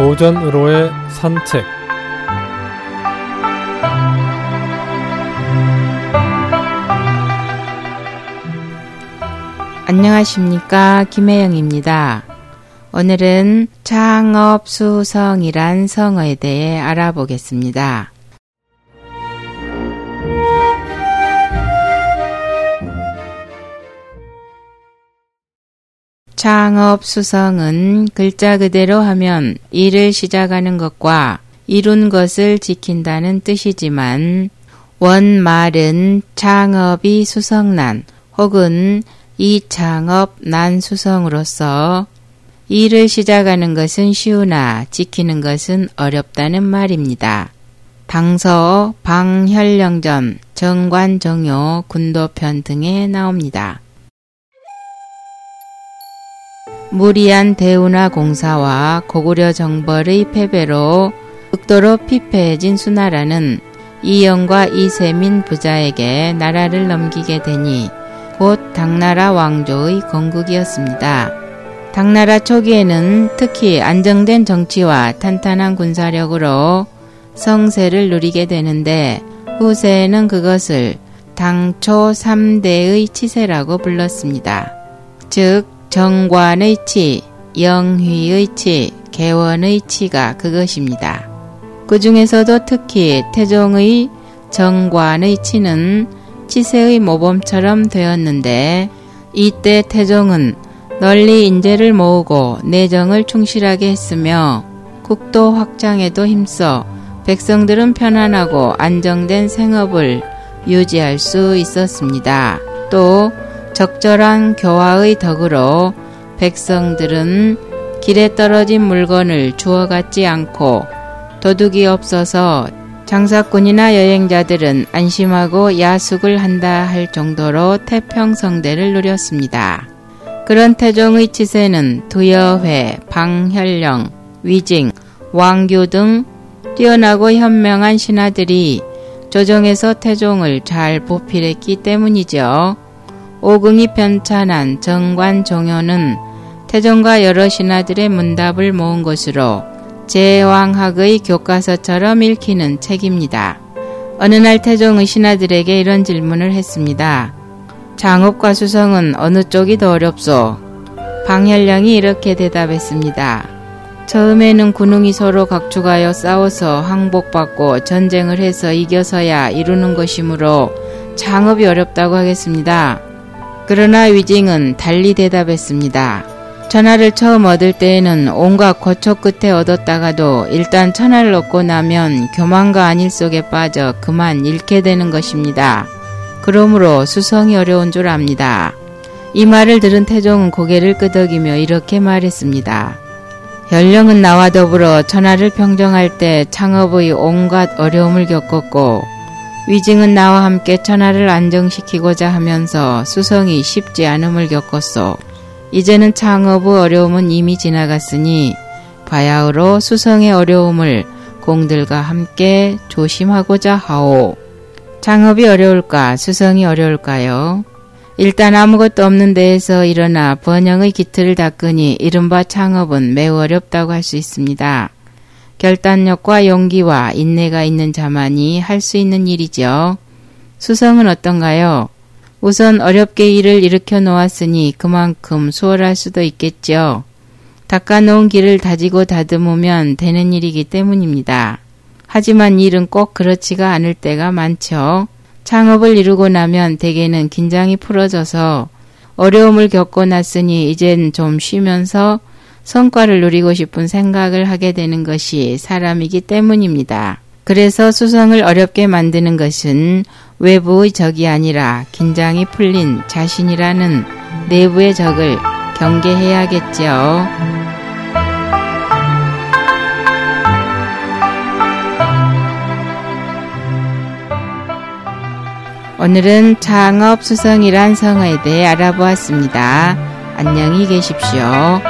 오전으로의 산책 안녕하십니까 김혜영입니다. 오늘은 창업수성이란 성어에 대해 알아보겠습니다. 창업 수성은 글자 그대로 하면 일을 시작하는 것과 이룬 것을 지킨다는 뜻이지만 원말은 창업이 수성난 혹은 이 창업 난 수성으로서 일을 시작하는 것은 쉬우나 지키는 것은 어렵다는 말입니다. 당서, 방혈령전, 정관정요, 군도편 등에 나옵니다. 무리한 대운하 공사와 고구려 정벌의 패배로 극도로 피폐해진 수나라는 이영과 이세민 부자에게 나라를 넘기게 되니 곧 당나라 왕조의 건국이었습니다. 당나라 초기에는 특히 안정된 정치와 탄탄한 군사력으로 성세를 누리게 되는데 후세에는 그것을 당초 3대의 치세라고 불렀습니다. 즉 정관의 치, 영휘의 치, 개원의 치가 그것입니다. 그 중에서도 특히 태종의 정관의 치는 치세의 모범처럼 되었는데 이때 태종은 널리 인재를 모으고 내정을 충실하게 했으며 국도 확장에도 힘써 백성들은 편안하고 안정된 생업을 유지할 수 있었습니다. 또 적절한 교화의 덕으로 백성들은 길에 떨어진 물건을 주워 갖지 않고 도둑이 없어서 장사꾼이나 여행자들은 안심하고 야숙을 한다 할 정도로 태평성대를 누렸습니다. 그런 태종의 치세는 두여회, 방혈령, 위징, 왕교 등 뛰어나고 현명한 신하들이 조정에서 태종을 잘 보필했기 때문이죠. 오궁이 편찬한 정관 종효는 태종과 여러 신하들의 문답을 모은 것으로 제왕학의 교과서처럼 읽히는 책입니다. 어느 날 태종의 신하들에게 이런 질문을 했습니다. 장업과 수성은 어느 쪽이 더 어렵소? 방혈령이 이렇게 대답했습니다. 처음에는 군웅이 서로 각축하여 싸워서 항복받고 전쟁을 해서 이겨서야 이루는 것이므로 장업이 어렵다고 하겠습니다. 그러나 위징은 달리 대답했습니다. 천하를 처음 얻을 때에는 온갖 고초 끝에 얻었다가도 일단 천하를 얻고 나면 교만과 안일 속에 빠져 그만 잃게 되는 것입니다. 그러므로 수성이 어려운 줄 압니다. 이 말을 들은 태종은 고개를 끄덕이며 이렇게 말했습니다. 연령은 나와 더불어 천하를 평정할 때 창업의 온갖 어려움을 겪었고 위징은 나와 함께 천하를 안정시키고자 하면서 수성이 쉽지 않음을 겪었소. 이제는 창업의 어려움은 이미 지나갔으니 바야흐로 수성의 어려움을 공들과 함께 조심하고자 하오. 창업이 어려울까 수성이 어려울까요? 일단 아무것도 없는 데에서 일어나 번영의 기틀을 닦으니 이른바 창업은 매우 어렵다고 할 수 있습니다. 결단력과 용기와 인내가 있는 자만이 할 수 있는 일이죠. 수성은 어떤가요? 우선 어렵게 일을 일으켜 놓았으니 그만큼 수월할 수도 있겠죠. 닦아놓은 길을 다지고 다듬으면 되는 일이기 때문입니다. 하지만 일은 꼭 그렇지가 않을 때가 많죠. 창업을 이루고 나면 대개는 긴장이 풀어져서 어려움을 겪고 났으니 이젠 좀 쉬면서 성과를 누리고 싶은 생각을 하게 되는 것이 사람이기 때문입니다. 그래서 수성을 어렵게 만드는 것은 외부의 적이 아니라 긴장이 풀린 자신이라는 내부의 적을 경계해야겠죠. 오늘은 창업 수성이란 성어에 대해 알아보았습니다. 안녕히 계십시오.